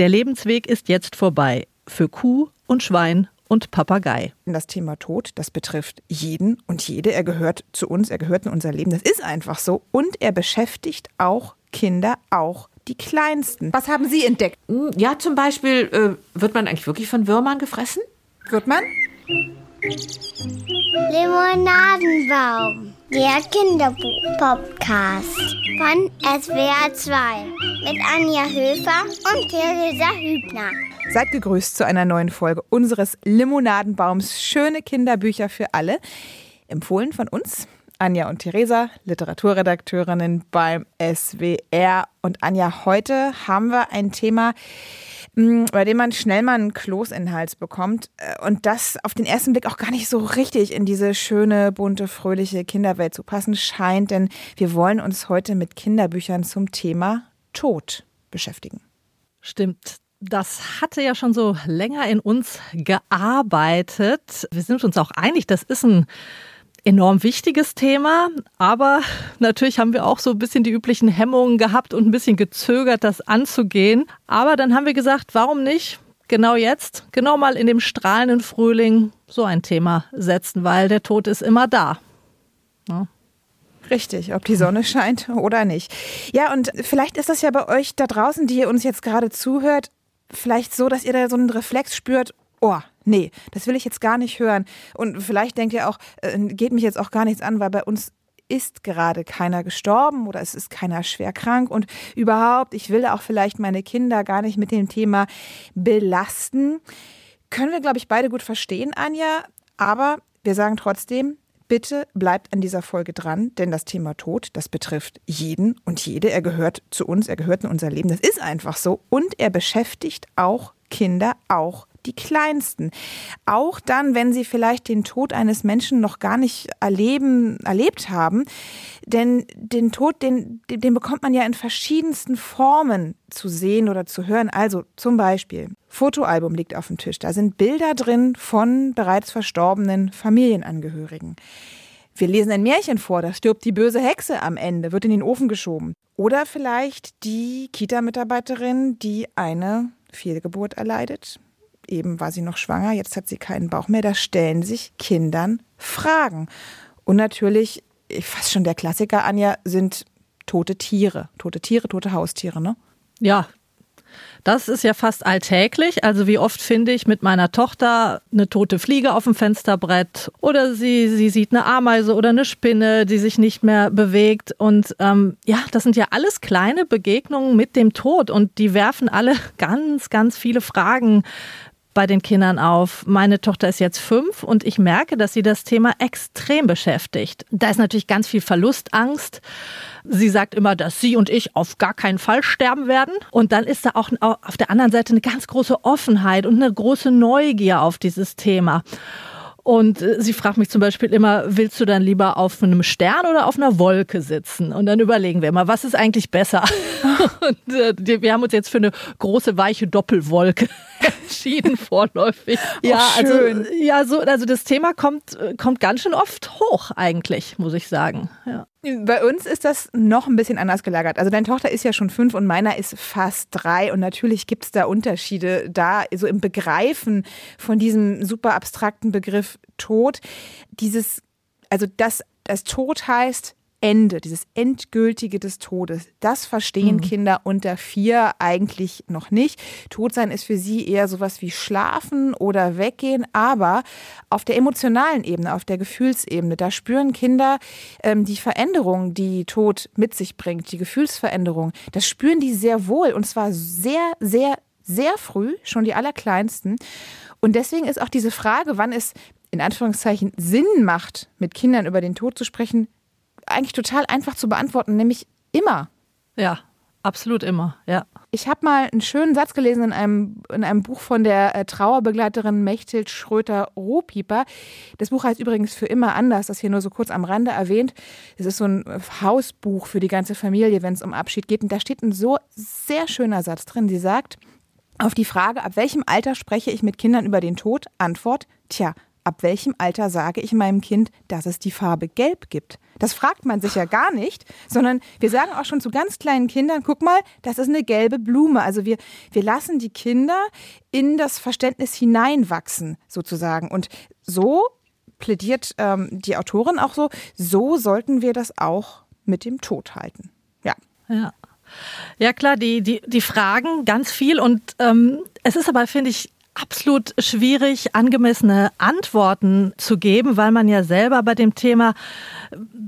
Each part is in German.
Der Lebensweg ist jetzt vorbei. Für Kuh und Schwein und Papagei. Das Thema Tod, das betrifft jeden und jede. Er gehört zu uns, er gehört in unser Leben. Das ist einfach so. Und er beschäftigt auch Kinder, auch die Kleinsten. Was haben Sie entdeckt? Hm, ja, zum Beispiel, äh, wird man eigentlich wirklich von Würmern gefressen? Wird man? Limonadenbaum, der Kinderbuch-Podcast von SWR 2 mit Anja Höfer und Theresa Hübner. Seid gegrüßt zu einer neuen Folge unseres Limonadenbaums Schöne Kinderbücher für alle. Empfohlen von uns, Anja und Theresa, Literaturredakteurinnen beim SWR. Und Anja, heute haben wir ein Thema, bei dem man schnell mal einen Kloß in den Hals bekommt äh, und das auf den ersten Blick auch gar nicht so richtig in diese schöne, bunte, fröhliche Kinderwelt zu passen scheint, denn wir wollen uns heute mit Kinderbüchern zum Thema Tod beschäftigen. Stimmt. Das hatte ja schon so länger in uns gearbeitet. Wir sind uns auch einig, das ist ein enorm wichtiges Thema, aber natürlich haben wir auch so ein bisschen die üblichen Hemmungen gehabt und ein bisschen gezögert, das anzugehen. Aber dann haben wir gesagt, warum nicht genau jetzt, genau mal in dem strahlenden Frühling so ein Thema setzen, weil der Tod ist immer da. Ja. Richtig, ob die Sonne scheint oder nicht. Ja, und vielleicht ist das ja bei euch da draußen, die ihr uns jetzt gerade zuhört, vielleicht so, dass ihr da so einen Reflex spürt, oh, nee, das will ich jetzt gar nicht hören. Und vielleicht denkt ihr auch, äh, geht mich jetzt auch gar nichts an, weil bei uns ist gerade keiner gestorben oder es ist keiner schwer krank und überhaupt, ich will auch vielleicht meine Kinder gar nicht mit dem Thema belasten. Können wir, glaube ich, beide gut verstehen, Anja, aber wir sagen trotzdem, Bitte bleibt an dieser Folge dran, denn das Thema Tod, das betrifft jeden und jede. Er gehört zu uns, er gehört in unser Leben. Das ist einfach so. Und er beschäftigt auch Kinder, auch die Kleinsten. Auch dann, wenn sie vielleicht den Tod eines Menschen noch gar nicht erleben, erlebt haben. Denn den Tod, den, den bekommt man ja in verschiedensten Formen zu sehen oder zu hören. Also zum Beispiel, Fotoalbum liegt auf dem Tisch. Da sind Bilder drin von bereits verstorbenen Familienangehörigen. Wir lesen ein Märchen vor, da stirbt die böse Hexe am Ende, wird in den Ofen geschoben. Oder vielleicht die Kita-Mitarbeiterin, die eine Fehlgeburt erleidet, eben war sie noch schwanger, jetzt hat sie keinen Bauch mehr. Da stellen sich Kindern Fragen. Und natürlich, fast schon der Klassiker, Anja, sind tote Tiere. Tote Tiere, tote Haustiere, ne? Ja, das ist ja fast alltäglich. Also wie oft finde ich mit meiner Tochter eine tote Fliege auf dem Fensterbrett oder sie, sie sieht eine Ameise oder eine Spinne, die sich nicht mehr bewegt. Und ähm, ja, das sind ja alles kleine Begegnungen mit dem Tod und die werfen alle ganz, ganz viele Fragen bei den Kindern auf. Meine Tochter ist jetzt fünf und ich merke, dass sie das Thema extrem beschäftigt. Da ist natürlich ganz viel Verlustangst. Sie sagt immer, dass sie und ich auf gar keinen Fall sterben werden. Und dann ist da auch auf der anderen Seite eine ganz große Offenheit und eine große Neugier auf dieses Thema. Und äh, sie fragt mich zum Beispiel immer, willst du dann lieber auf einem Stern oder auf einer Wolke sitzen? Und dann überlegen wir immer, was ist eigentlich besser? Und äh, wir haben uns jetzt für eine große, weiche Doppelwolke entschieden, vorläufig. Ja, oh, also, ja, so, also das Thema kommt, kommt ganz schön oft hoch, eigentlich, muss ich sagen. Ja. Bei uns ist das noch ein bisschen anders gelagert. Also deine Tochter ist ja schon fünf und meiner ist fast drei. Und natürlich gibt es da Unterschiede da, so im Begreifen von diesem super abstrakten Begriff Tod. Dieses, also das, das Tod heißt, Ende, dieses Endgültige des Todes, das verstehen mhm. Kinder unter vier eigentlich noch nicht. Todsein ist für sie eher sowas wie Schlafen oder Weggehen, aber auf der emotionalen Ebene, auf der Gefühlsebene, da spüren Kinder ähm, die Veränderung, die Tod mit sich bringt, die Gefühlsveränderung. Das spüren die sehr wohl und zwar sehr, sehr, sehr früh, schon die Allerkleinsten. Und deswegen ist auch diese Frage, wann es in Anführungszeichen Sinn macht, mit Kindern über den Tod zu sprechen, eigentlich total einfach zu beantworten, nämlich immer. Ja, absolut immer, ja. Ich habe mal einen schönen Satz gelesen in einem, in einem Buch von der äh, Trauerbegleiterin Mechthild Schröter-Rohpieper. Das Buch heißt übrigens für immer anders, das hier nur so kurz am Rande erwähnt. Es ist so ein Hausbuch für die ganze Familie, wenn es um Abschied geht. Und da steht ein so sehr schöner Satz drin. Sie sagt, auf die Frage, ab welchem Alter spreche ich mit Kindern über den Tod? Antwort, tja, ab welchem Alter sage ich meinem Kind, dass es die Farbe Gelb gibt? Das fragt man sich ja gar nicht, sondern wir sagen auch schon zu ganz kleinen Kindern, guck mal, das ist eine gelbe Blume. Also wir, wir lassen die Kinder in das Verständnis hineinwachsen, sozusagen. Und so plädiert ähm, die Autorin auch so, so sollten wir das auch mit dem Tod halten. Ja. Ja. Ja klar, die, die, die fragen ganz viel und ähm, es ist aber, finde ich, absolut schwierig, angemessene Antworten zu geben, weil man ja selber bei dem Thema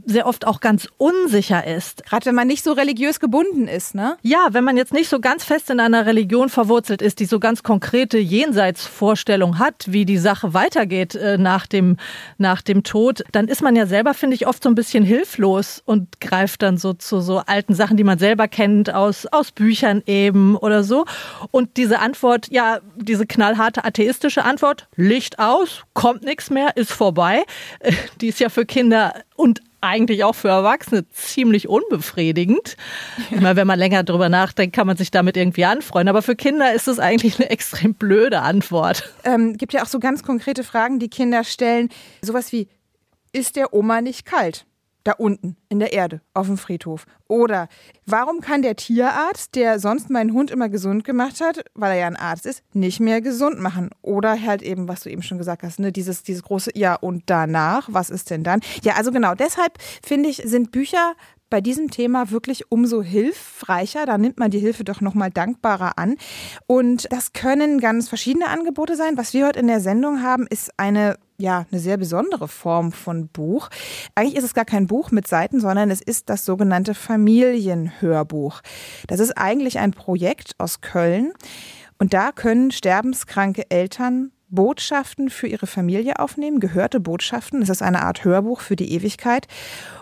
sehr oft auch ganz unsicher ist. Gerade wenn man nicht so religiös gebunden ist, ne? Ja, wenn man jetzt nicht so ganz fest in einer Religion verwurzelt ist, die so ganz konkrete Jenseitsvorstellung hat, wie die Sache weitergeht äh, nach, dem, nach dem Tod, dann ist man ja selber, finde ich, oft so ein bisschen hilflos und greift dann so zu so alten Sachen, die man selber kennt, aus, aus Büchern eben oder so. Und diese Antwort, ja, diese knallharte atheistische Antwort, Licht aus, kommt nichts mehr, ist vorbei, äh, die ist ja für Kinder und eigentlich auch für Erwachsene ziemlich unbefriedigend. Immer wenn man länger drüber nachdenkt, kann man sich damit irgendwie anfreuen. Aber für Kinder ist es eigentlich eine extrem blöde Antwort. Ähm, gibt ja auch so ganz konkrete Fragen, die Kinder stellen. Sowas wie, ist der Oma nicht kalt? Da unten in der Erde auf dem Friedhof? Oder warum kann der Tierarzt, der sonst meinen Hund immer gesund gemacht hat, weil er ja ein Arzt ist, nicht mehr gesund machen? Oder halt eben, was du eben schon gesagt hast, ne, dieses, dieses große Ja und danach, was ist denn dann? Ja, also genau, deshalb finde ich, sind Bücher bei diesem Thema wirklich umso hilfreicher. Da nimmt man die Hilfe doch nochmal dankbarer an. Und das können ganz verschiedene Angebote sein. Was wir heute in der Sendung haben, ist eine ja, eine sehr besondere Form von Buch. Eigentlich ist es gar kein Buch mit Seiten, sondern es ist das sogenannte Familienhörbuch. Das ist eigentlich ein Projekt aus Köln. Und da können sterbenskranke Eltern Botschaften für ihre Familie aufnehmen, gehörte Botschaften. Es ist eine Art Hörbuch für die Ewigkeit.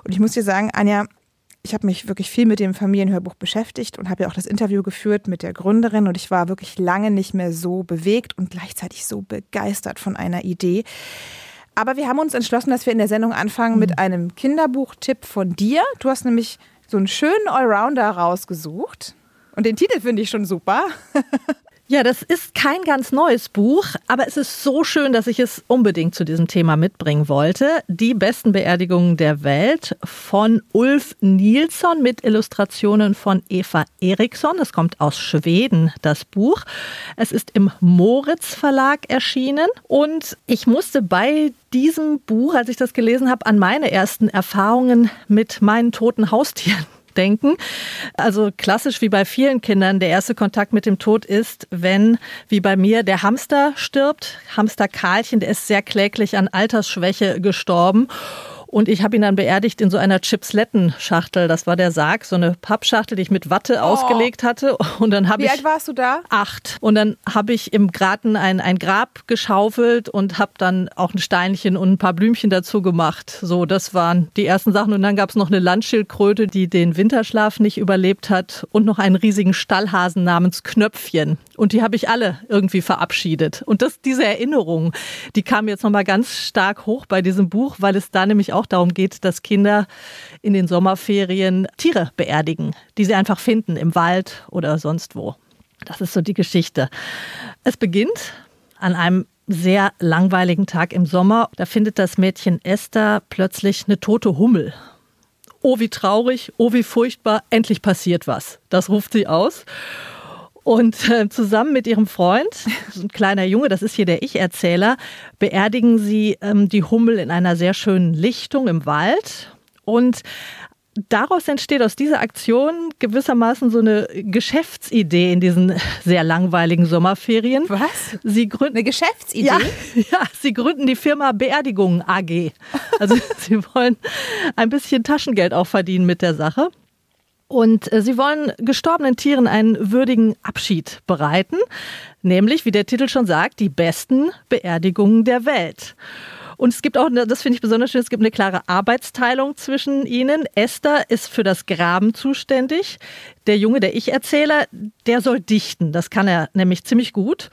Und ich muss dir sagen, Anja, ich habe mich wirklich viel mit dem Familienhörbuch beschäftigt und habe ja auch das Interview geführt mit der Gründerin und ich war wirklich lange nicht mehr so bewegt und gleichzeitig so begeistert von einer Idee. Aber wir haben uns entschlossen, dass wir in der Sendung anfangen mit mhm. einem Kinderbuchtipp von dir. Du hast nämlich so einen schönen Allrounder rausgesucht. Und den Titel finde ich schon super. Ja, das ist kein ganz neues Buch, aber es ist so schön, dass ich es unbedingt zu diesem Thema mitbringen wollte. Die besten Beerdigungen der Welt von Ulf Nilsson mit Illustrationen von Eva Eriksson. Es kommt aus Schweden, das Buch. Es ist im Moritz Verlag erschienen und ich musste bei diesem Buch, als ich das gelesen habe, an meine ersten Erfahrungen mit meinen toten Haustieren denken. Also klassisch wie bei vielen Kindern, der erste Kontakt mit dem Tod ist, wenn, wie bei mir, der Hamster stirbt. Hamster Karlchen, der ist sehr kläglich an Altersschwäche gestorben. Und ich habe ihn dann beerdigt in so einer Chipslettenschachtel. Das war der Sarg, so eine Pappschachtel, die ich mit Watte oh. ausgelegt hatte. Und dann habe ich. Wie alt warst du da? Acht. Und dann habe ich im Garten ein, ein Grab geschaufelt und habe dann auch ein Steinchen und ein paar Blümchen dazu gemacht. So, das waren die ersten Sachen. Und dann gab es noch eine Landschildkröte, die den Winterschlaf nicht überlebt hat und noch einen riesigen Stallhasen namens Knöpfchen. Und die habe ich alle irgendwie verabschiedet. Und das, diese Erinnerung, die kam jetzt nochmal ganz stark hoch bei diesem Buch, weil es da nämlich auch auch darum geht, dass Kinder in den Sommerferien Tiere beerdigen, die sie einfach finden im Wald oder sonst wo. Das ist so die Geschichte. Es beginnt an einem sehr langweiligen Tag im Sommer. Da findet das Mädchen Esther plötzlich eine tote Hummel. Oh, wie traurig, oh, wie furchtbar, endlich passiert was. Das ruft sie aus. Und äh, zusammen mit ihrem Freund, so ein kleiner Junge, das ist hier der Ich-Erzähler, beerdigen sie ähm, die Hummel in einer sehr schönen Lichtung im Wald. Und daraus entsteht aus dieser Aktion gewissermaßen so eine Geschäftsidee in diesen sehr langweiligen Sommerferien. Was? Sie gründen eine Geschäftsidee? Ja, ja, sie gründen die Firma Beerdigungen AG. Also sie wollen ein bisschen Taschengeld auch verdienen mit der Sache. Und äh, sie wollen gestorbenen Tieren einen würdigen Abschied bereiten, nämlich, wie der Titel schon sagt, die besten Beerdigungen der Welt. Und es gibt auch, das finde ich besonders schön, es gibt eine klare Arbeitsteilung zwischen ihnen. Esther ist für das Graben zuständig. Der Junge, der Ich-Erzähler, der soll dichten. Das kann er nämlich ziemlich gut.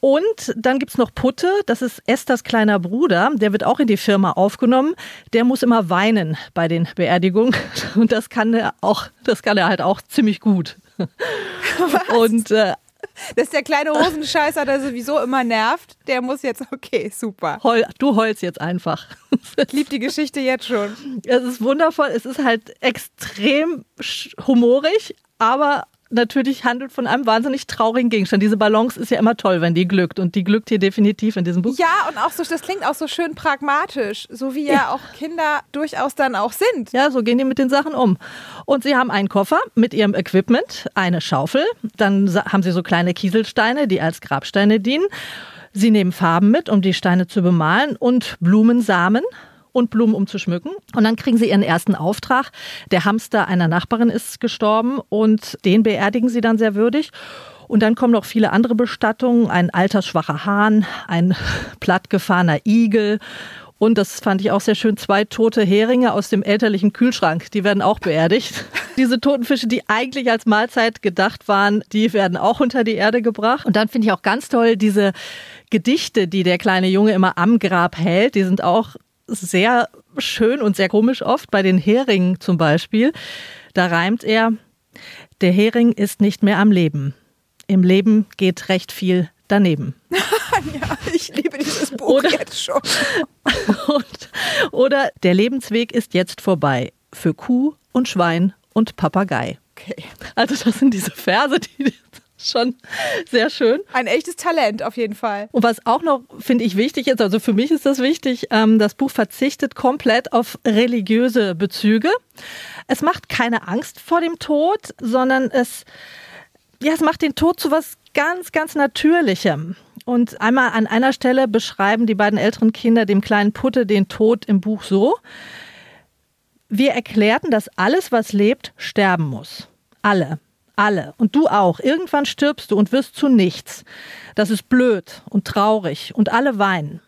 Und dann gibt's noch Putte, das ist Esthers kleiner Bruder, der wird auch in die Firma aufgenommen. Der muss immer weinen bei den Beerdigungen. Und das kann er auch, das kann er halt auch ziemlich gut. Was? Und äh, Das ist der kleine Hosenscheißer, der sowieso immer nervt. Der muss jetzt, okay, super. Heul, du heulst jetzt einfach. Ich liebe die Geschichte jetzt schon. Es ist wundervoll. Es ist halt extrem humorig, aber natürlich handelt von einem wahnsinnig traurigen Gegenstand. Diese Balance ist ja immer toll, wenn die glückt. Und die glückt hier definitiv in diesem Buch. Ja, und auch so, das klingt auch so schön pragmatisch, so wie ja, ja auch Kinder durchaus dann auch sind. Ja, so gehen die mit den Sachen um. Und sie haben einen Koffer mit ihrem Equipment, eine Schaufel, dann haben sie so kleine Kieselsteine, die als Grabsteine dienen. Sie nehmen Farben mit, um die Steine zu bemalen und Blumensamen und Blumen um zu schmücken. Und dann kriegen sie ihren ersten Auftrag. Der Hamster einer Nachbarin ist gestorben und den beerdigen sie dann sehr würdig. Und dann kommen noch viele andere Bestattungen, ein altersschwacher Hahn, ein plattgefahrener Igel und das fand ich auch sehr schön, zwei tote Heringe aus dem elterlichen Kühlschrank, die werden auch beerdigt. Diese toten Fische, die eigentlich als Mahlzeit gedacht waren, die werden auch unter die Erde gebracht. Und dann finde ich auch ganz toll diese Gedichte, die der kleine Junge immer am Grab hält, die sind auch sehr schön und sehr komisch oft. Bei den Heringen zum Beispiel, da reimt er, der Hering ist nicht mehr am Leben. Im Leben geht recht viel daneben. ja, ich liebe dieses Buch oder, jetzt schon. und, oder der Lebensweg ist jetzt vorbei für Kuh und Schwein und Papagei. Okay. Also das sind diese Verse, die schon sehr schön. Ein echtes Talent auf jeden Fall. Und was auch noch, finde ich, wichtig ist, also für mich ist das wichtig, ähm, das Buch verzichtet komplett auf religiöse Bezüge. Es macht keine Angst vor dem Tod, sondern es, ja, es macht den Tod zu was ganz, ganz Natürlichem. Und einmal an einer Stelle beschreiben die beiden älteren Kinder dem kleinen Putte den Tod im Buch so. Wir erklärten, dass alles, was lebt, sterben muss. Alle. Alle. Und du auch. Irgendwann stirbst du und wirst zu nichts. Das ist blöd und traurig und alle weinen.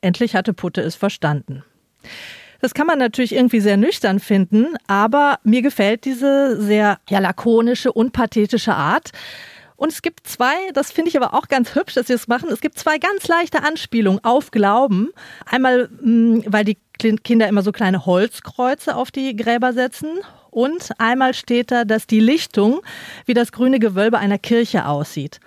Endlich hatte Putte es verstanden. Das kann man natürlich irgendwie sehr nüchtern finden, aber mir gefällt diese sehr ja, lakonische, unpathetische Art. Und es gibt zwei, das finde ich aber auch ganz hübsch, dass sie es machen. Es gibt zwei ganz leichte Anspielungen auf Glauben. Einmal, mm, weil die Kinder immer so kleine Holzkreuze auf die Gräber setzen und einmal steht da, dass die Lichtung wie das grüne Gewölbe einer Kirche aussieht.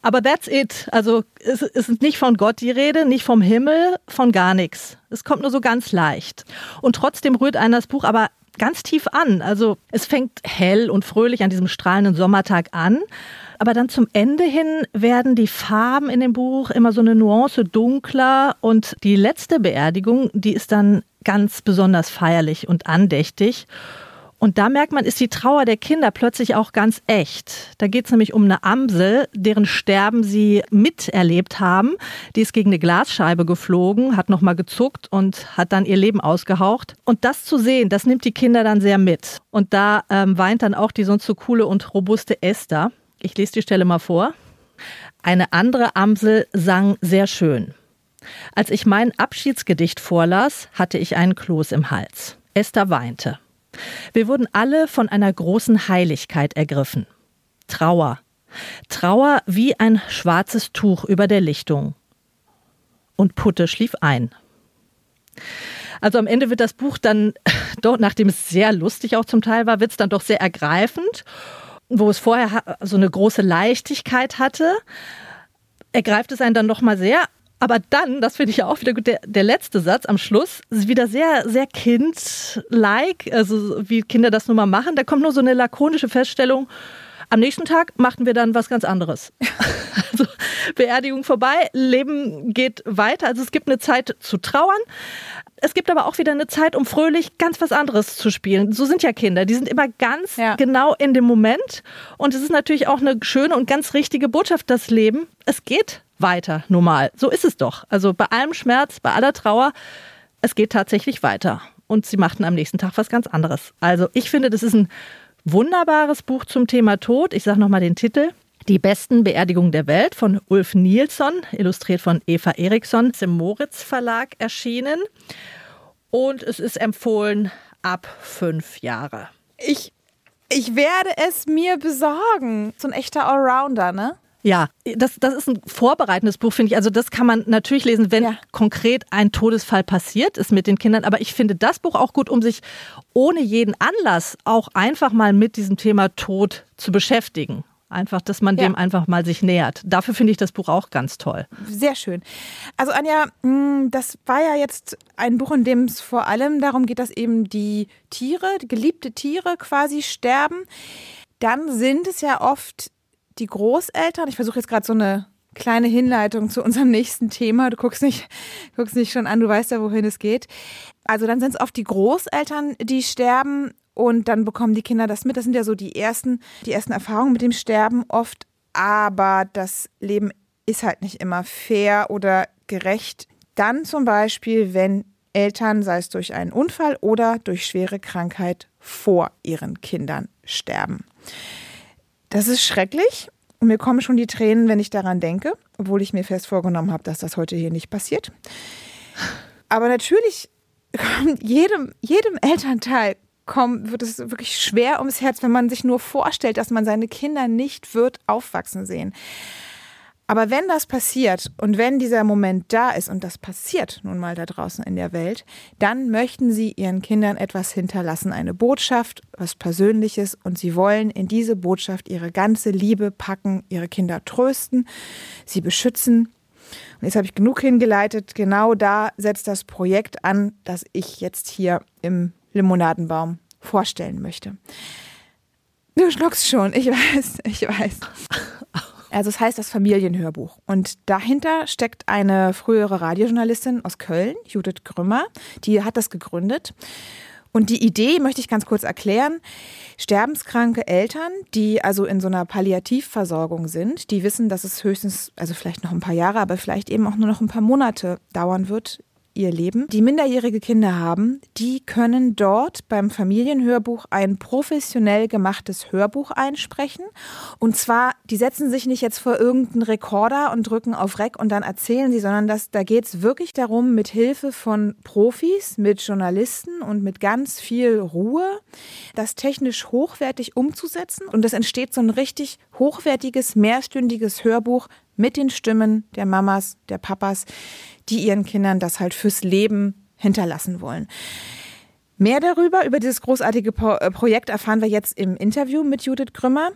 Aber that's it. Also es ist nicht von Gott die Rede, nicht vom Himmel, von gar nichts. Es kommt nur so ganz leicht. Und trotzdem rührt einer das Buch aber ganz tief an. Also es fängt hell und fröhlich an diesem strahlenden Sommertag an. Aber dann zum Ende hin werden die Farben in dem Buch immer so eine Nuance dunkler und die letzte Beerdigung, die ist dann ganz besonders feierlich und andächtig. Und da merkt man, ist die Trauer der Kinder plötzlich auch ganz echt. Da geht es nämlich um eine Amsel, deren Sterben sie miterlebt haben. Die ist gegen eine Glasscheibe geflogen, hat nochmal gezuckt und hat dann ihr Leben ausgehaucht. Und das zu sehen, das nimmt die Kinder dann sehr mit. Und da ähm, weint dann auch die sonst so coole und robuste Esther. Ich lese die Stelle mal vor. Eine andere Amsel sang sehr schön. Als ich mein Abschiedsgedicht vorlas, hatte ich einen Kloß im Hals. Esther weinte. Wir wurden alle von einer großen Heiligkeit ergriffen. Trauer. Trauer wie ein schwarzes Tuch über der Lichtung. Und Putte schlief ein. Also am Ende wird das Buch dann, doch, nachdem es sehr lustig auch zum Teil war, wird es dann doch sehr ergreifend. Wo es vorher so eine große Leichtigkeit hatte, ergreift es einen dann noch mal sehr. Aber dann, das finde ich ja auch wieder gut, der, der letzte Satz am Schluss ist wieder sehr, sehr kind-like, also wie Kinder das nun mal machen. Da kommt nur so eine lakonische Feststellung. Am nächsten Tag machten wir dann was ganz anderes. Also Beerdigung vorbei, Leben geht weiter. Also es gibt eine Zeit zu trauern. Es gibt aber auch wieder eine Zeit, um fröhlich ganz was anderes zu spielen. So sind ja Kinder. Die sind immer ganz ja. genau in dem Moment. Und es ist natürlich auch eine schöne und ganz richtige Botschaft, das Leben. Es geht weiter, normal. So ist es doch. Also bei allem Schmerz, bei aller Trauer, es geht tatsächlich weiter. Und sie machten am nächsten Tag was ganz anderes. Also ich finde, das ist ein wunderbares Buch zum Thema Tod. Ich sage nochmal den Titel. Die besten Beerdigungen der Welt von Ulf Nielsen, illustriert von Eva Eriksson, ist im Moritz Verlag erschienen. Und es ist empfohlen ab fünf Jahre. Ich, ich werde es mir besorgen. So ein echter Allrounder, ne? Ja, das, das ist ein vorbereitendes Buch, finde ich. Also das kann man natürlich lesen, wenn ja. konkret ein Todesfall passiert ist mit den Kindern. Aber ich finde das Buch auch gut, um sich ohne jeden Anlass auch einfach mal mit diesem Thema Tod zu beschäftigen. Einfach, dass man ja. dem einfach mal sich nähert. Dafür finde ich das Buch auch ganz toll. Sehr schön. Also Anja, hm, das war ja jetzt ein Buch, in dem es vor allem darum geht, dass eben die Tiere, die geliebte Tiere quasi sterben. Dann sind es ja oft die Großeltern. Ich versuche jetzt gerade so eine kleine Hinleitung zu unserem nächsten Thema. Du guckst nicht, guckst nicht schon an, du weißt ja, wohin es geht. Also dann sind es oft die Großeltern, die sterben und dann bekommen die Kinder das mit. Das sind ja so die ersten, die ersten Erfahrungen mit dem Sterben oft. Aber das Leben ist halt nicht immer fair oder gerecht. Dann zum Beispiel, wenn Eltern, sei es durch einen Unfall oder durch schwere Krankheit, vor ihren Kindern sterben. Das ist schrecklich und mir kommen schon die Tränen, wenn ich daran denke, obwohl ich mir fest vorgenommen habe, dass das heute hier nicht passiert. Aber natürlich jedem, jedem Elternteil kommen, wird es wirklich schwer ums Herz, wenn man sich nur vorstellt, dass man seine Kinder nicht wird aufwachsen sehen. Aber wenn das passiert und wenn dieser Moment da ist und das passiert nun mal da draußen in der Welt, dann möchten sie ihren Kindern etwas hinterlassen, eine Botschaft, was Persönliches und sie wollen in diese Botschaft ihre ganze Liebe packen, ihre Kinder trösten, sie beschützen. Und jetzt habe ich genug hingeleitet. Genau da setzt das Projekt an, das ich jetzt hier im Limonadenbaum vorstellen möchte. Du schluckst schon, ich weiß, ich weiß. Also es heißt das Familienhörbuch. Und dahinter steckt eine frühere Radiojournalistin aus Köln, Judith Grümmer, die hat das gegründet. Und die Idee möchte ich ganz kurz erklären. Sterbenskranke Eltern, die also in so einer Palliativversorgung sind, die wissen, dass es höchstens, also vielleicht noch ein paar Jahre, aber vielleicht eben auch nur noch ein paar Monate dauern wird, ihr Leben, die minderjährige Kinder haben, die können dort beim Familienhörbuch ein professionell gemachtes Hörbuch einsprechen. Und zwar, die setzen sich nicht jetzt vor irgendeinen Rekorder und drücken auf Rec und dann erzählen sie, sondern das, da geht es wirklich darum, mit Hilfe von Profis, mit Journalisten und mit ganz viel Ruhe, das technisch hochwertig umzusetzen. Und es entsteht so ein richtig hochwertiges, mehrstündiges Hörbuch mit den Stimmen der Mamas, der Papas, die ihren Kindern das halt fürs Leben hinterlassen wollen. Mehr darüber, über dieses großartige äh, Projekt erfahren wir jetzt im Interview mit Judith Grümmer.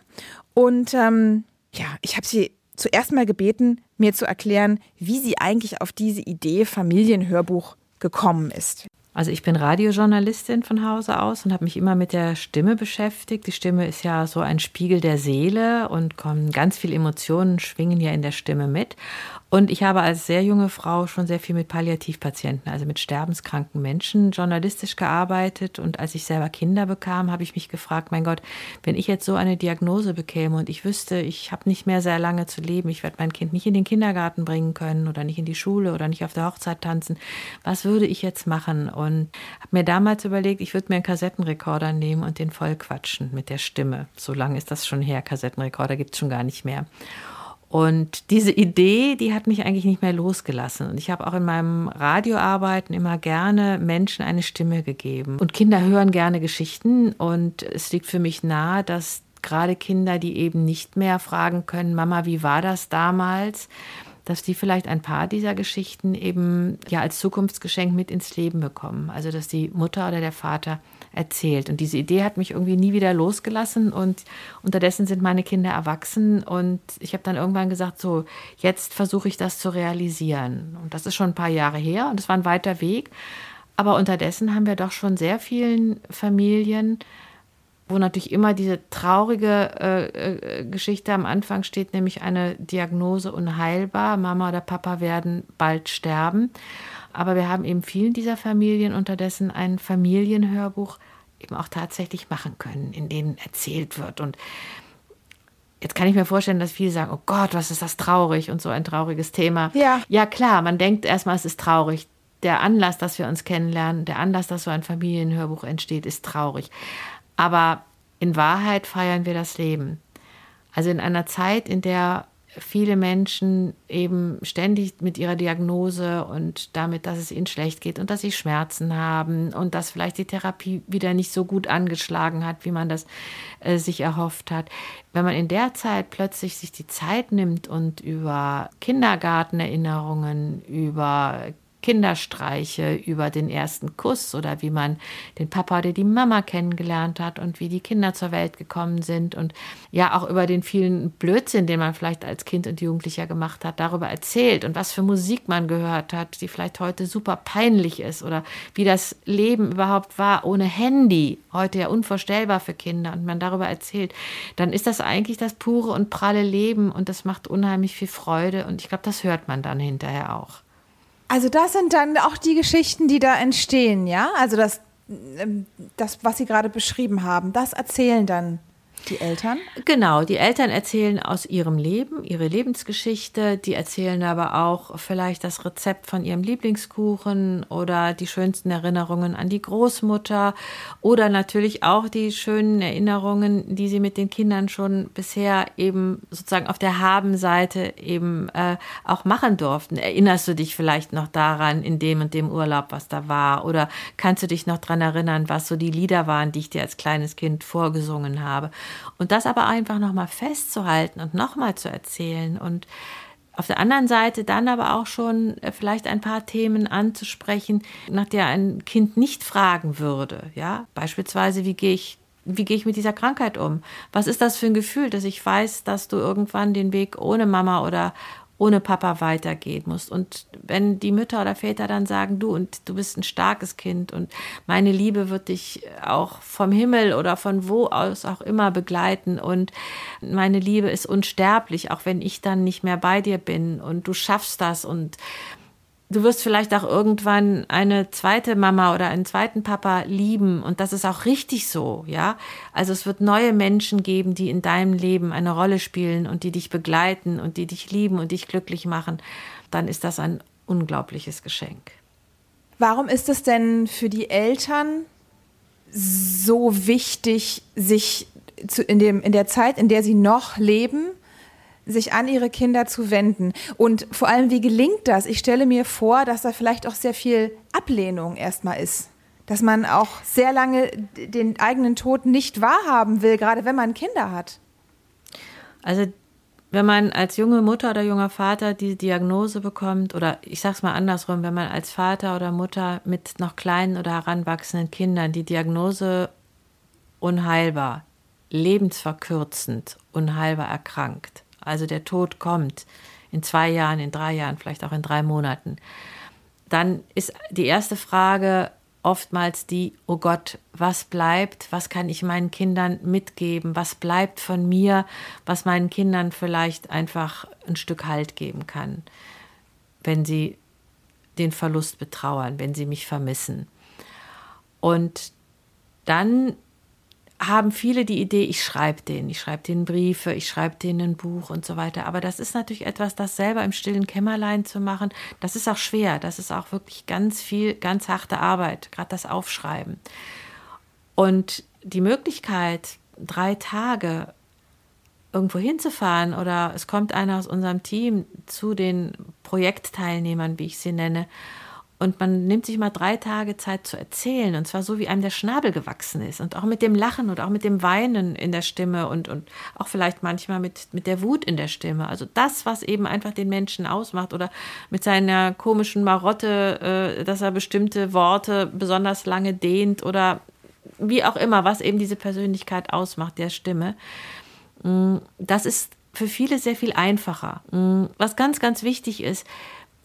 Und ähm, ja, ich habe sie zuerst mal gebeten, mir zu erklären, wie sie eigentlich auf diese Idee Familienhörbuch gekommen ist. Also ich bin Radiojournalistin von Hause aus und habe mich immer mit der Stimme beschäftigt. Die Stimme ist ja so ein Spiegel der Seele und kommen ganz viele Emotionen schwingen ja in der Stimme mit. Und ich habe als sehr junge Frau schon sehr viel mit Palliativpatienten, also mit sterbenskranken Menschen, journalistisch gearbeitet. Und als ich selber Kinder bekam, habe ich mich gefragt, mein Gott, wenn ich jetzt so eine Diagnose bekäme und ich wüsste, ich habe nicht mehr sehr lange zu leben, ich werde mein Kind nicht in den Kindergarten bringen können oder nicht in die Schule oder nicht auf der Hochzeit tanzen, was würde ich jetzt machen? Und habe mir damals überlegt, ich würde mir einen Kassettenrekorder nehmen und den voll quatschen mit der Stimme. So lange ist das schon her, Kassettenrekorder gibt es schon gar nicht mehr. Und diese Idee, die hat mich eigentlich nicht mehr losgelassen. Und ich habe auch in meinem Radioarbeiten immer gerne Menschen eine Stimme gegeben. Und Kinder hören gerne Geschichten. Und es liegt für mich nahe, dass gerade Kinder, die eben nicht mehr fragen können, Mama, wie war das damals? dass die vielleicht ein paar dieser Geschichten eben ja als Zukunftsgeschenk mit ins Leben bekommen. Also dass die Mutter oder der Vater erzählt. Und diese Idee hat mich irgendwie nie wieder losgelassen und unterdessen sind meine Kinder erwachsen und ich habe dann irgendwann gesagt, so, jetzt versuche ich das zu realisieren. Und das ist schon ein paar Jahre her und es war ein weiter Weg. Aber unterdessen haben wir doch schon sehr vielen Familien, wo natürlich immer diese traurige äh, äh, Geschichte am Anfang steht, nämlich eine Diagnose unheilbar. Mama oder Papa werden bald sterben. Aber wir haben eben vielen dieser Familien unterdessen ein Familienhörbuch eben auch tatsächlich machen können, in denen erzählt wird. Und jetzt kann ich mir vorstellen, dass viele sagen, oh Gott, was ist das traurig und so ein trauriges Thema. Ja. Ja, klar, man denkt erstmal, es ist traurig. Der Anlass, dass wir uns kennenlernen, der Anlass, dass so ein Familienhörbuch entsteht, ist traurig. Aber in Wahrheit feiern wir das Leben. Also in einer Zeit, in der viele Menschen eben ständig mit ihrer Diagnose und damit, dass es ihnen schlecht geht und dass sie Schmerzen haben und dass vielleicht die Therapie wieder nicht so gut angeschlagen hat, wie man das äh, sich erhofft hat. Wenn man in der Zeit plötzlich sich die Zeit nimmt und über Kindergartenerinnerungen, über Kinderstreiche über den ersten Kuss oder wie man den Papa oder die Mama kennengelernt hat und wie die Kinder zur Welt gekommen sind und ja auch über den vielen Blödsinn, den man vielleicht als Kind und Jugendlicher gemacht hat, darüber erzählt und was für Musik man gehört hat, die vielleicht heute super peinlich ist oder wie das Leben überhaupt war ohne Handy, heute ja unvorstellbar für Kinder und man darüber erzählt, dann ist das eigentlich das pure und pralle Leben und das macht unheimlich viel Freude und ich glaube, das hört man dann hinterher auch. Also das sind dann auch die Geschichten, die da entstehen, ja? Also das, ähm, das was Sie gerade beschrieben haben, das erzählen dann die Eltern? Genau, die Eltern erzählen aus ihrem Leben, ihre Lebensgeschichte. Die erzählen aber auch vielleicht das Rezept von ihrem Lieblingskuchen oder die schönsten Erinnerungen an die Großmutter oder natürlich auch die schönen Erinnerungen, die sie mit den Kindern schon bisher eben sozusagen auf der Habenseite eben äh, auch machen durften. Erinnerst du dich vielleicht noch daran in dem und dem Urlaub, was da war? Oder kannst du dich noch daran erinnern, was so die Lieder waren, die ich dir als kleines Kind vorgesungen habe? Und das aber einfach nochmal festzuhalten und nochmal zu erzählen und auf der anderen Seite dann aber auch schon äh, vielleicht ein paar Themen anzusprechen, nach der ein Kind nicht fragen würde. Ja, beispielsweise, wie gehe ich wie gehe ich mit dieser Krankheit um? Was ist das für ein Gefühl, dass ich weiß, dass du irgendwann den Weg ohne Mama oder ohne Papa weitergehen musst. Und wenn die Mütter oder Väter dann sagen, du und du bist ein starkes Kind und meine Liebe wird dich auch vom Himmel oder von wo aus auch immer begleiten und meine Liebe ist unsterblich, auch wenn ich dann nicht mehr bei dir bin und du schaffst das und du wirst vielleicht auch irgendwann eine zweite Mama oder einen zweiten Papa lieben und das ist auch richtig so, ja. Also es wird neue Menschen geben, die in deinem Leben eine Rolle spielen und die dich begleiten und die dich lieben und dich glücklich machen. Dann ist das ein unglaubliches Geschenk. Warum ist es denn für die Eltern so wichtig, sich zu, in, dem, in der Zeit, in der sie noch leben, sich an ihre Kinder zu wenden. Und vor allem, wie gelingt das? Ich stelle mir vor, dass da vielleicht auch sehr viel Ablehnung erstmal ist. Dass man auch sehr lange den eigenen Tod nicht wahrhaben will, gerade wenn man Kinder hat. Also wenn man als junge Mutter oder junger Vater die Diagnose bekommt, oder ich sage es mal andersrum, wenn man als Vater oder Mutter mit noch kleinen oder heranwachsenden Kindern die Diagnose unheilbar, lebensverkürzend, unheilbar erkrankt, also der Tod kommt in zwei Jahren, in drei Jahren, vielleicht auch in drei Monaten, dann ist die erste Frage oftmals die, oh Gott, was bleibt, was kann ich meinen Kindern mitgeben, was bleibt von mir, was meinen Kindern vielleicht einfach ein Stück Halt geben kann, wenn sie den Verlust betrauern, wenn sie mich vermissen. Und dann haben viele die Idee, ich schreibe denen, ich schreibe denen Briefe, ich schreibe denen ein Buch und so weiter. Aber das ist natürlich etwas, das selber im stillen Kämmerlein zu machen, das ist auch schwer. Das ist auch wirklich ganz viel, ganz harte Arbeit, gerade das Aufschreiben. Und die Möglichkeit, drei Tage irgendwo hinzufahren oder es kommt einer aus unserem Team zu den Projektteilnehmern, wie ich sie nenne, und man nimmt sich mal drei Tage Zeit zu erzählen. Und zwar so, wie einem der Schnabel gewachsen ist. Und auch mit dem Lachen und auch mit dem Weinen in der Stimme und, und auch vielleicht manchmal mit, mit der Wut in der Stimme. Also das, was eben einfach den Menschen ausmacht. Oder mit seiner komischen Marotte, äh, dass er bestimmte Worte besonders lange dehnt. Oder wie auch immer, was eben diese Persönlichkeit ausmacht, der Stimme. Mm, das ist für viele sehr viel einfacher. Mm, was ganz, ganz wichtig ist,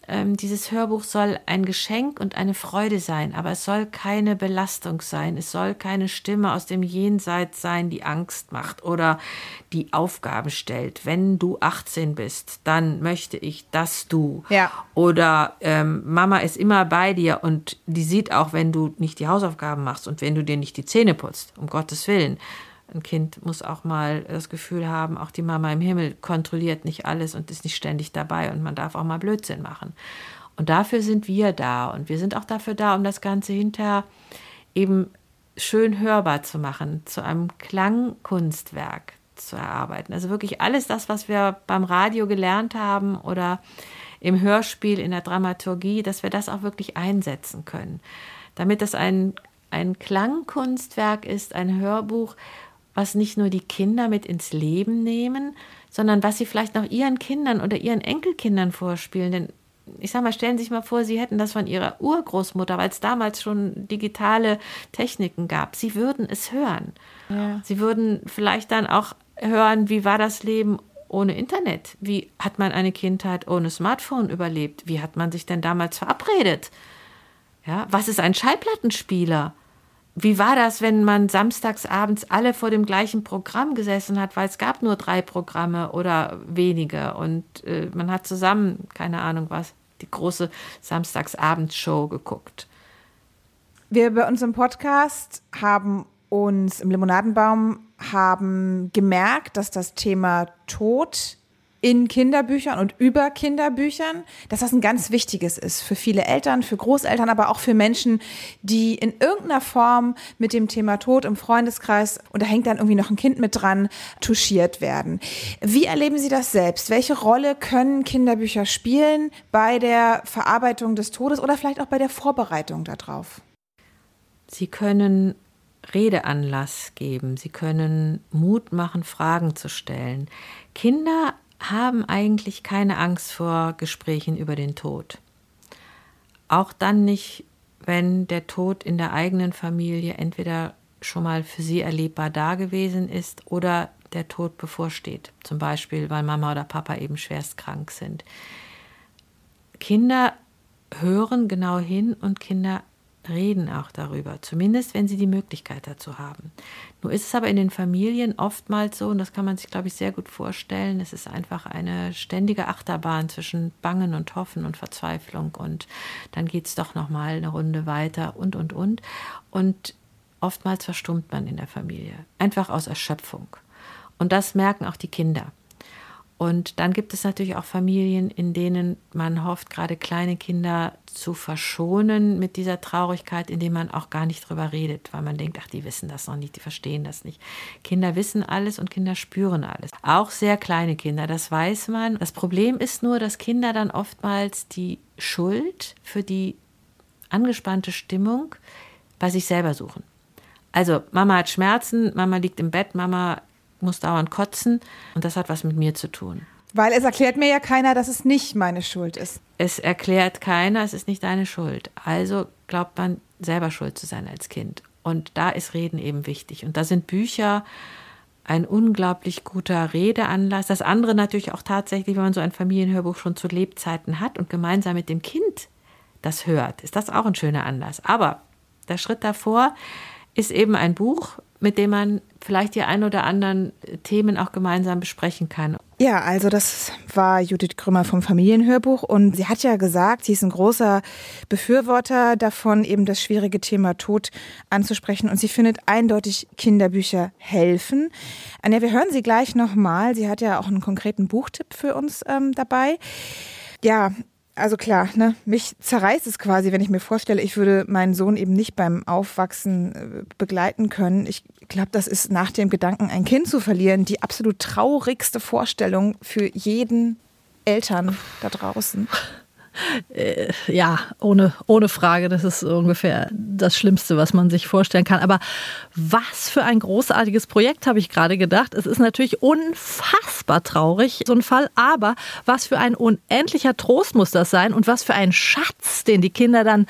ähm, dieses Hörbuch soll ein Geschenk und eine Freude sein, aber es soll keine Belastung sein. Es soll keine Stimme aus dem Jenseits sein, die Angst macht oder die Aufgaben stellt. Wenn du 18 bist, dann möchte ich, dass du. Ja. Oder ähm, Mama ist immer bei dir und die sieht auch, wenn du nicht die Hausaufgaben machst und wenn du dir nicht die Zähne putzt, um Gottes Willen. Ein Kind muss auch mal das Gefühl haben, auch die Mama im Himmel kontrolliert nicht alles und ist nicht ständig dabei und man darf auch mal Blödsinn machen. Und dafür sind wir da und wir sind auch dafür da, um das Ganze hinterher eben schön hörbar zu machen, zu einem Klangkunstwerk zu erarbeiten. Also wirklich alles das, was wir beim Radio gelernt haben oder im Hörspiel, in der Dramaturgie, dass wir das auch wirklich einsetzen können. Damit das ein, ein Klangkunstwerk ist, ein Hörbuch, was nicht nur die Kinder mit ins Leben nehmen, sondern was sie vielleicht noch ihren Kindern oder ihren Enkelkindern vorspielen. Denn ich sag mal, stellen Sie sich mal vor, Sie hätten das von Ihrer Urgroßmutter, weil es damals schon digitale Techniken gab. Sie würden es hören. Ja. Sie würden vielleicht dann auch hören, wie war das Leben ohne Internet? Wie hat man eine Kindheit ohne Smartphone überlebt? Wie hat man sich denn damals verabredet? Ja, was ist ein Schallplattenspieler? Wie war das, wenn man samstags abends alle vor dem gleichen Programm gesessen hat, weil es gab nur drei Programme oder wenige und äh, man hat zusammen, keine Ahnung was, die große Samstagsabendshow geguckt. Wir bei uns im Podcast haben uns im Limonadenbaum haben gemerkt, dass das Thema Tod in Kinderbüchern und über Kinderbüchern, dass das ein ganz wichtiges ist für viele Eltern, für Großeltern, aber auch für Menschen, die in irgendeiner Form mit dem Thema Tod im Freundeskreis, und da hängt dann irgendwie noch ein Kind mit dran, touchiert werden. Wie erleben Sie das selbst? Welche Rolle können Kinderbücher spielen bei der Verarbeitung des Todes oder vielleicht auch bei der Vorbereitung darauf? Sie können Redeanlass geben. Sie können Mut machen, Fragen zu stellen. Kinder haben eigentlich keine Angst vor Gesprächen über den Tod. Auch dann nicht, wenn der Tod in der eigenen Familie entweder schon mal für sie erlebbar da gewesen ist oder der Tod bevorsteht. Zum Beispiel, weil Mama oder Papa eben schwerst krank sind. Kinder hören genau hin und Kinder reden auch darüber, zumindest wenn sie die Möglichkeit dazu haben. Nur ist es aber in den Familien oftmals so, und das kann man sich, glaube ich, sehr gut vorstellen, es ist einfach eine ständige Achterbahn zwischen Bangen und Hoffen und Verzweiflung und dann geht es doch nochmal eine Runde weiter und, und, und. Und oftmals verstummt man in der Familie, einfach aus Erschöpfung. Und das merken auch die Kinder. Und dann gibt es natürlich auch Familien, in denen man hofft, gerade kleine Kinder zu verschonen mit dieser Traurigkeit, indem man auch gar nicht drüber redet, weil man denkt, ach, die wissen das noch nicht, die verstehen das nicht. Kinder wissen alles und Kinder spüren alles. Auch sehr kleine Kinder, das weiß man. Das Problem ist nur, dass Kinder dann oftmals die Schuld für die angespannte Stimmung bei sich selber suchen. Also Mama hat Schmerzen, Mama liegt im Bett, Mama muss dauernd kotzen und das hat was mit mir zu tun. Weil es erklärt mir ja keiner, dass es nicht meine Schuld ist. Es erklärt keiner, es ist nicht deine Schuld. Also glaubt man selber schuld zu sein als Kind. Und da ist Reden eben wichtig. Und da sind Bücher ein unglaublich guter Redeanlass. Das andere natürlich auch tatsächlich, wenn man so ein Familienhörbuch schon zu Lebzeiten hat und gemeinsam mit dem Kind das hört, ist das auch ein schöner Anlass. Aber der Schritt davor ist eben ein Buch, mit dem man vielleicht die ein oder anderen Themen auch gemeinsam besprechen kann. Ja, also das war Judith Krümmer vom Familienhörbuch und sie hat ja gesagt, sie ist ein großer Befürworter davon, eben das schwierige Thema Tod anzusprechen und sie findet eindeutig Kinderbücher helfen. Anja, wir hören sie gleich nochmal. Sie hat ja auch einen konkreten Buchtipp für uns ähm, dabei. Ja, also klar, ne, mich zerreißt es quasi, wenn ich mir vorstelle, ich würde meinen Sohn eben nicht beim Aufwachsen äh, begleiten können. Ich glaube, das ist nach dem Gedanken, ein Kind zu verlieren, die absolut traurigste Vorstellung für jeden Eltern da draußen. Äh, ja, ohne, ohne Frage, das ist ungefähr das Schlimmste, was man sich vorstellen kann. Aber was für ein großartiges Projekt, habe ich gerade gedacht. Es ist natürlich unfassbar traurig, so ein Fall, aber was für ein unendlicher Trost muss das sein und was für ein Schatz, den die Kinder dann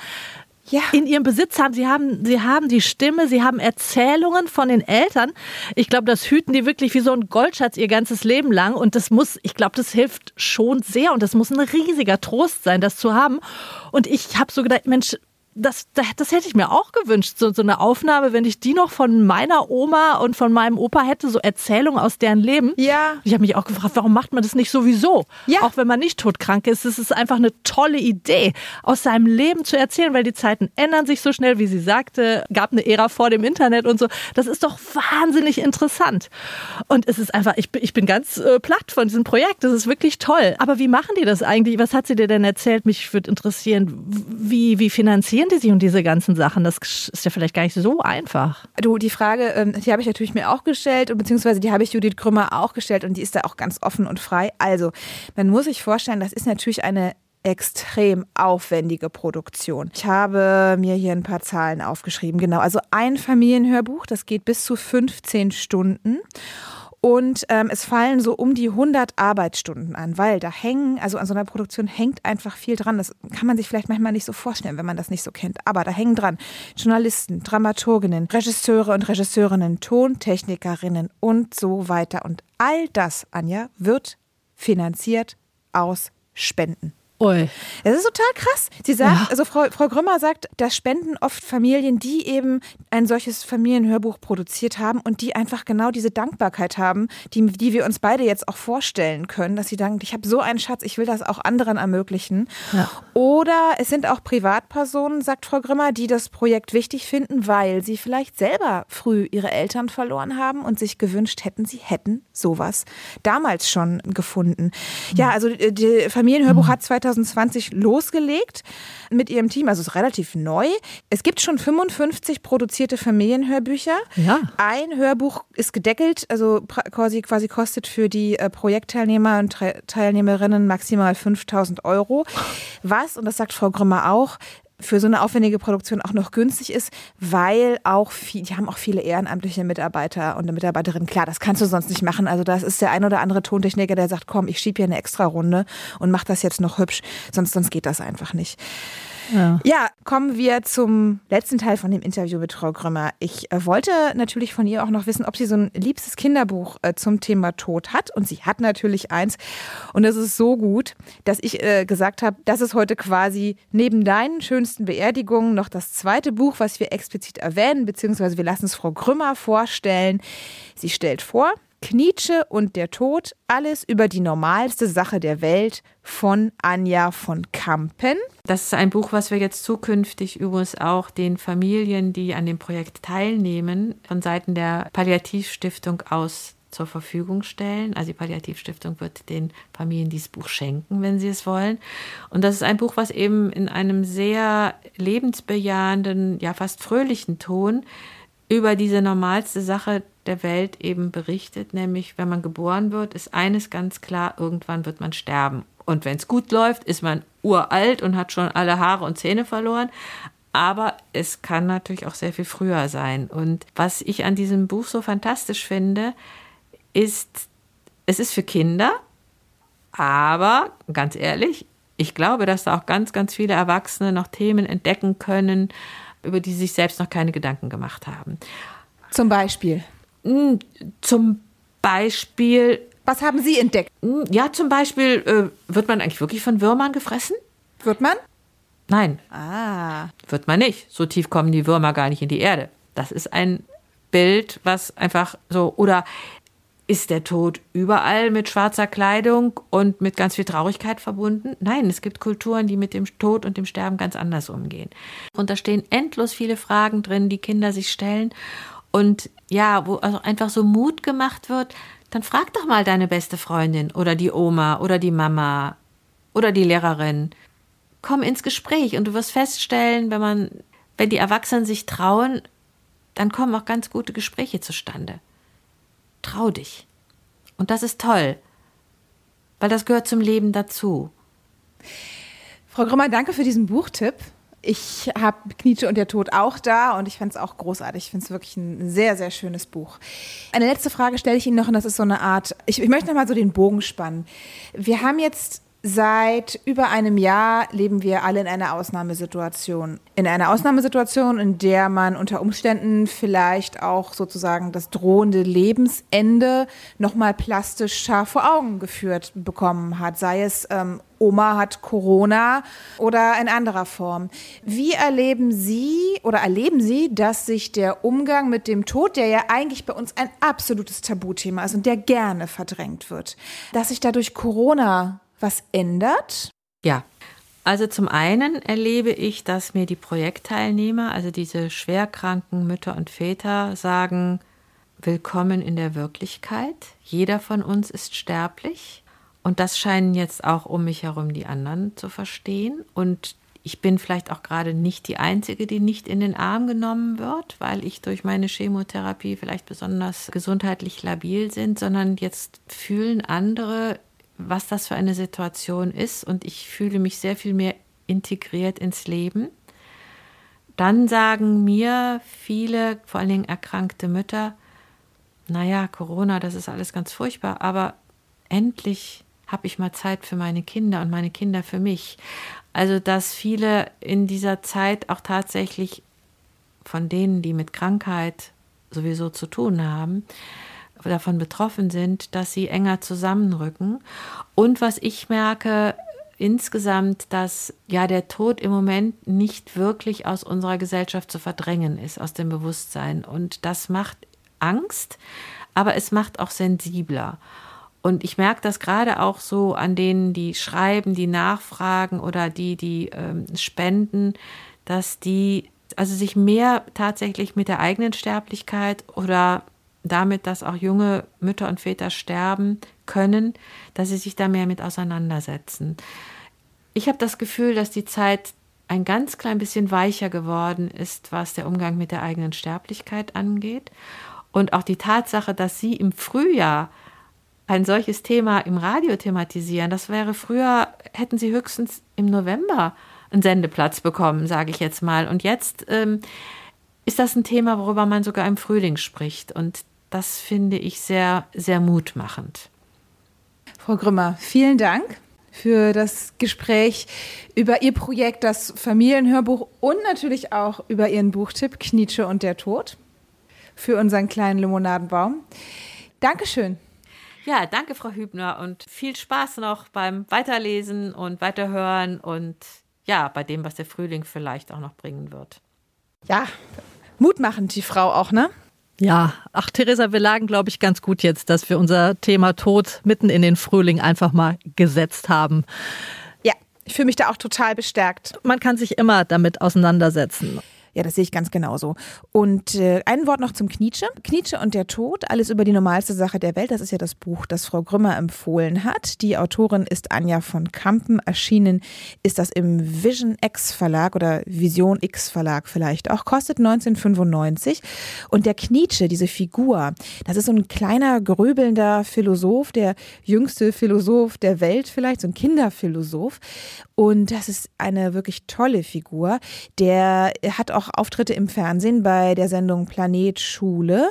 ja. in ihrem Besitz haben. Sie haben, sie haben die Stimme, sie haben Erzählungen von den Eltern. Ich glaube, das hüten die wirklich wie so ein Goldschatz ihr ganzes Leben lang. Und das muss, ich glaube, das hilft schon sehr. Und das muss ein riesiger Trost sein, das zu haben. Und ich habe so gedacht, Mensch, das, das hätte ich mir auch gewünscht, so, so eine Aufnahme, wenn ich die noch von meiner Oma und von meinem Opa hätte, so Erzählungen aus deren Leben. Ja. Ich habe mich auch gefragt, warum macht man das nicht sowieso? Ja. Auch wenn man nicht todkrank ist. Es ist einfach eine tolle Idee, aus seinem Leben zu erzählen, weil die Zeiten ändern sich so schnell, wie sie sagte. Gab eine Ära vor dem Internet und so. Das ist doch wahnsinnig interessant. Und es ist einfach, ich, ich bin ganz äh, platt von diesem Projekt. Das ist wirklich toll. Aber wie machen die das eigentlich? Was hat sie dir denn erzählt? Mich würde interessieren, wie, wie finanzieren sich um diese ganzen Sachen? Das ist ja vielleicht gar nicht so einfach. Du, die Frage, ähm, die habe ich natürlich mir auch gestellt, beziehungsweise die habe ich Judith Krümmer auch gestellt und die ist da auch ganz offen und frei. Also, man muss sich vorstellen, das ist natürlich eine extrem aufwendige Produktion. Ich habe mir hier ein paar Zahlen aufgeschrieben. Genau, also ein Familienhörbuch, das geht bis zu 15 Stunden. Und ähm, es fallen so um die 100 Arbeitsstunden an, weil da hängen, also an so einer Produktion hängt einfach viel dran. Das kann man sich vielleicht manchmal nicht so vorstellen, wenn man das nicht so kennt. Aber da hängen dran Journalisten, Dramaturginnen, Regisseure und Regisseurinnen, Tontechnikerinnen und so weiter. Und all das, Anja, wird finanziert aus Spenden. Ui. Das ist total krass. Sie sagt, ja. also Frau, Frau Grümmer sagt, das spenden oft Familien, die eben ein solches Familienhörbuch produziert haben und die einfach genau diese Dankbarkeit haben, die, die wir uns beide jetzt auch vorstellen können, dass sie sagen, ich habe so einen Schatz, ich will das auch anderen ermöglichen. Ja. Oder es sind auch Privatpersonen, sagt Frau Grimmer, die das Projekt wichtig finden, weil sie vielleicht selber früh ihre Eltern verloren haben und sich gewünscht hätten, sie hätten sowas damals schon gefunden. Ja, also äh, die Familienhörbuch mhm. hat 2000 2020 losgelegt mit ihrem Team, also ist relativ neu. Es gibt schon 55 produzierte Familienhörbücher. Ja. Ein Hörbuch ist gedeckelt, also quasi, quasi kostet für die äh, Projektteilnehmer und Teilnehmerinnen maximal 5000 Euro. Was, und das sagt Frau Grümmer auch, für so eine aufwendige Produktion auch noch günstig ist, weil auch viel, die haben auch viele ehrenamtliche Mitarbeiter und Mitarbeiterinnen. Klar, das kannst du sonst nicht machen. Also das ist der ein oder andere Tontechniker, der sagt, komm, ich schiebe hier eine extra Runde und mach das jetzt noch hübsch. Sonst, sonst geht das einfach nicht. Ja. ja. kommen wir zum letzten Teil von dem Interview mit Frau Grümmer. Ich äh, wollte natürlich von ihr auch noch wissen, ob sie so ein liebstes Kinderbuch äh, zum Thema Tod hat. Und sie hat natürlich eins. Und das ist so gut, dass ich äh, gesagt habe, das ist heute quasi neben deinen schönsten Beerdigungen noch das zweite Buch, was wir explizit erwähnen, beziehungsweise wir lassen es Frau Grümmer vorstellen. Sie stellt vor, Knietsche und der Tod, alles über die normalste Sache der Welt von Anja von Kampen. Das ist ein Buch, was wir jetzt zukünftig übrigens auch den Familien, die an dem Projekt teilnehmen, von Seiten der Palliativstiftung aus zur Verfügung stellen. Also die Palliativstiftung wird den Familien dieses Buch schenken, wenn sie es wollen. Und das ist ein Buch, was eben in einem sehr lebensbejahenden, ja fast fröhlichen Ton über diese normalste Sache der Welt eben berichtet, nämlich wenn man geboren wird, ist eines ganz klar, irgendwann wird man sterben. Und wenn es gut läuft, ist man uralt und hat schon alle Haare und Zähne verloren. Aber es kann natürlich auch sehr viel früher sein. Und was ich an diesem Buch so fantastisch finde, ist, es ist für Kinder, aber ganz ehrlich, ich glaube, dass da auch ganz, ganz viele Erwachsene noch Themen entdecken können, über die sie sich selbst noch keine Gedanken gemacht haben. Zum Beispiel? Hm, zum Beispiel. Was haben Sie entdeckt? Hm, ja, zum Beispiel, äh, wird man eigentlich wirklich von Würmern gefressen? Wird man? Nein. Ah. Wird man nicht. So tief kommen die Würmer gar nicht in die Erde. Das ist ein Bild, was einfach so, oder ist der Tod überall mit schwarzer Kleidung und mit ganz viel Traurigkeit verbunden? Nein, es gibt Kulturen, die mit dem Tod und dem Sterben ganz anders umgehen. Und da stehen endlos viele Fragen drin, die Kinder sich stellen. Und ja, wo also einfach so Mut gemacht wird, dann frag doch mal deine beste Freundin oder die Oma oder die Mama oder die Lehrerin. Komm ins Gespräch und du wirst feststellen, wenn man, wenn die Erwachsenen sich trauen, dann kommen auch ganz gute Gespräche zustande. Trau dich. Und das ist toll, weil das gehört zum Leben dazu. Frau Grümmer, danke für diesen Buchtipp. Ich habe Knietsche und der Tod auch da und ich fand es auch großartig. Ich finde es wirklich ein sehr, sehr schönes Buch. Eine letzte Frage stelle ich Ihnen noch und das ist so eine Art, ich, ich möchte noch mal so den Bogen spannen. Wir haben jetzt Seit über einem Jahr leben wir alle in einer Ausnahmesituation. In einer Ausnahmesituation, in der man unter Umständen vielleicht auch sozusagen das drohende Lebensende nochmal plastisch scharf vor Augen geführt bekommen hat. Sei es ähm, Oma hat Corona oder in anderer Form. Wie erleben Sie oder erleben Sie, dass sich der Umgang mit dem Tod, der ja eigentlich bei uns ein absolutes Tabuthema ist und der gerne verdrängt wird, dass sich dadurch Corona was ändert? Ja. Also zum einen erlebe ich, dass mir die Projektteilnehmer, also diese schwerkranken Mütter und Väter, sagen, willkommen in der Wirklichkeit. Jeder von uns ist sterblich. Und das scheinen jetzt auch um mich herum die anderen zu verstehen. Und ich bin vielleicht auch gerade nicht die Einzige, die nicht in den Arm genommen wird, weil ich durch meine Chemotherapie vielleicht besonders gesundheitlich labil sind, sondern jetzt fühlen andere, was das für eine Situation ist und ich fühle mich sehr viel mehr integriert ins Leben. Dann sagen mir viele, vor allen Dingen erkrankte Mütter, naja, Corona, das ist alles ganz furchtbar, aber endlich habe ich mal Zeit für meine Kinder und meine Kinder für mich. Also, dass viele in dieser Zeit auch tatsächlich von denen, die mit Krankheit sowieso zu tun haben, davon betroffen sind, dass sie enger zusammenrücken. Und was ich merke, insgesamt, dass ja der Tod im Moment nicht wirklich aus unserer Gesellschaft zu verdrängen ist, aus dem Bewusstsein. Und das macht Angst, aber es macht auch sensibler. Und ich merke das gerade auch so an denen, die schreiben, die nachfragen oder die, die ähm, spenden, dass die also sich mehr tatsächlich mit der eigenen Sterblichkeit oder damit, dass auch junge Mütter und Väter sterben können, dass sie sich da mehr mit auseinandersetzen. Ich habe das Gefühl, dass die Zeit ein ganz klein bisschen weicher geworden ist, was der Umgang mit der eigenen Sterblichkeit angeht. Und auch die Tatsache, dass Sie im Frühjahr ein solches Thema im Radio thematisieren, das wäre früher, hätten Sie höchstens im November einen Sendeplatz bekommen, sage ich jetzt mal. Und jetzt ähm, ist das ein Thema, worüber man sogar im Frühling spricht. Und das finde ich sehr, sehr mutmachend. Frau Grümmer, vielen Dank für das Gespräch über Ihr Projekt, das Familienhörbuch und natürlich auch über Ihren Buchtipp Knietsche und der Tod für unseren kleinen Limonadenbaum. Dankeschön. Ja, danke, Frau Hübner, und viel Spaß noch beim Weiterlesen und Weiterhören und ja, bei dem, was der Frühling vielleicht auch noch bringen wird. Ja, mutmachend die Frau auch, ne? Ja, ach Theresa, wir lagen, glaube ich, ganz gut jetzt, dass wir unser Thema Tod mitten in den Frühling einfach mal gesetzt haben. Ja, ich fühle mich da auch total bestärkt. Man kann sich immer damit auseinandersetzen. Ja, das sehe ich ganz genauso. Und äh, ein Wort noch zum Knietsche. Knietsche und der Tod, alles über die normalste Sache der Welt. Das ist ja das Buch, das Frau Grümmer empfohlen hat. Die Autorin ist Anja von Kampen. Erschienen ist das im Vision X Verlag oder Vision X Verlag vielleicht auch. Kostet 1995. Und der Knietsche, diese Figur, das ist so ein kleiner, grübelnder Philosoph, der jüngste Philosoph der Welt vielleicht, so ein Kinderphilosoph. Und das ist eine wirklich tolle Figur. Der hat auch Auftritte im Fernsehen bei der Sendung Planet Schule.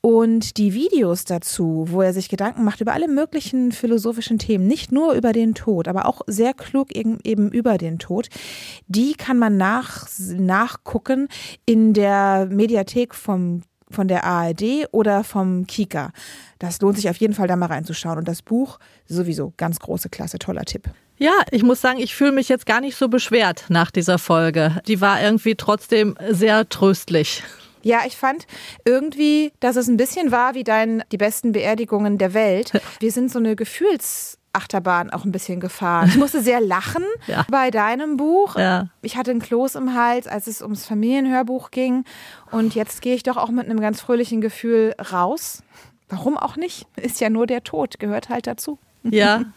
Und die Videos dazu, wo er sich Gedanken macht über alle möglichen philosophischen Themen, nicht nur über den Tod, aber auch sehr klug eben, über den Tod, die kann man nach, nachgucken in der Mediathek vom von der ARD oder vom Kika. Das lohnt sich auf jeden Fall da mal reinzuschauen. Und das Buch sowieso ganz große Klasse, toller Tipp. Ja, ich muss sagen, ich fühle mich jetzt gar nicht so beschwert nach dieser Folge. Die war irgendwie trotzdem sehr tröstlich. Ja, ich fand irgendwie, dass es ein bisschen war wie dein die besten Beerdigungen der Welt. Wir sind so eine Gefühlsachterbahn auch ein bisschen gefahren. Ich musste sehr lachen ja. bei deinem Buch. Ja. Ich hatte einen Kloß im Hals, als es ums Familienhörbuch ging. Und jetzt gehe ich doch auch mit einem ganz fröhlichen Gefühl raus. Warum auch nicht? Ist ja nur der Tod, gehört halt dazu. Ja.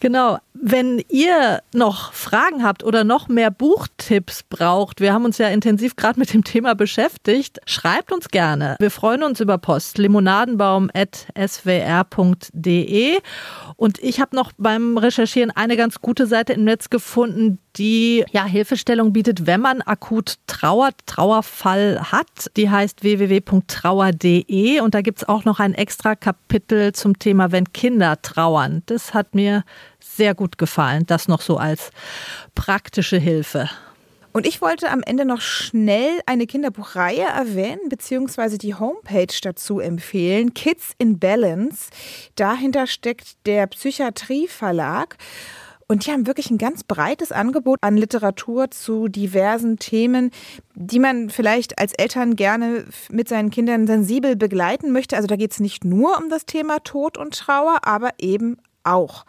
Genau. Wenn ihr noch Fragen habt oder noch mehr Buchtipps braucht, wir haben uns ja intensiv gerade mit dem Thema beschäftigt, schreibt uns gerne. Wir freuen uns über Post limonadenbaum.swr.de und ich habe noch beim Recherchieren eine ganz gute Seite im Netz gefunden, die ja Hilfestellung bietet, wenn man akut trauert, Trauerfall hat. Die heißt www.trauer.de und da gibt es auch noch ein extra Kapitel zum Thema, wenn Kinder trauern. Das hat mir sehr gut gefallen, das noch so als praktische Hilfe. Und ich wollte am Ende noch schnell eine Kinderbuchreihe erwähnen, beziehungsweise die Homepage dazu empfehlen. Kids in Balance. Dahinter steckt der Psychiatrie Verlag. Und die haben wirklich ein ganz breites Angebot an Literatur zu diversen Themen, die man vielleicht als Eltern gerne mit seinen Kindern sensibel begleiten möchte. Also da geht es nicht nur um das Thema Tod und Trauer, aber eben auch.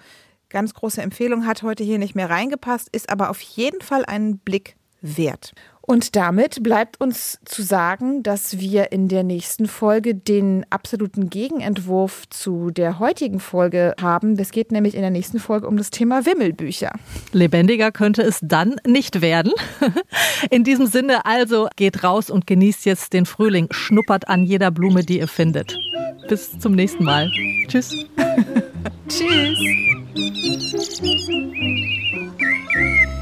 Ganz große Empfehlung hat heute hier nicht mehr reingepasst, ist aber auf jeden Fall einen Blick wert. Und damit bleibt uns zu sagen, dass wir in der nächsten Folge den absoluten Gegenentwurf zu der heutigen Folge haben. Es geht nämlich in der nächsten Folge um das Thema Wimmelbücher. Lebendiger könnte es dann nicht werden. In diesem Sinne also geht raus und genießt jetzt den Frühling. Schnuppert an jeder Blume, die ihr findet. Bis zum nächsten Mal. Tschüss. Tschüss. Thank you.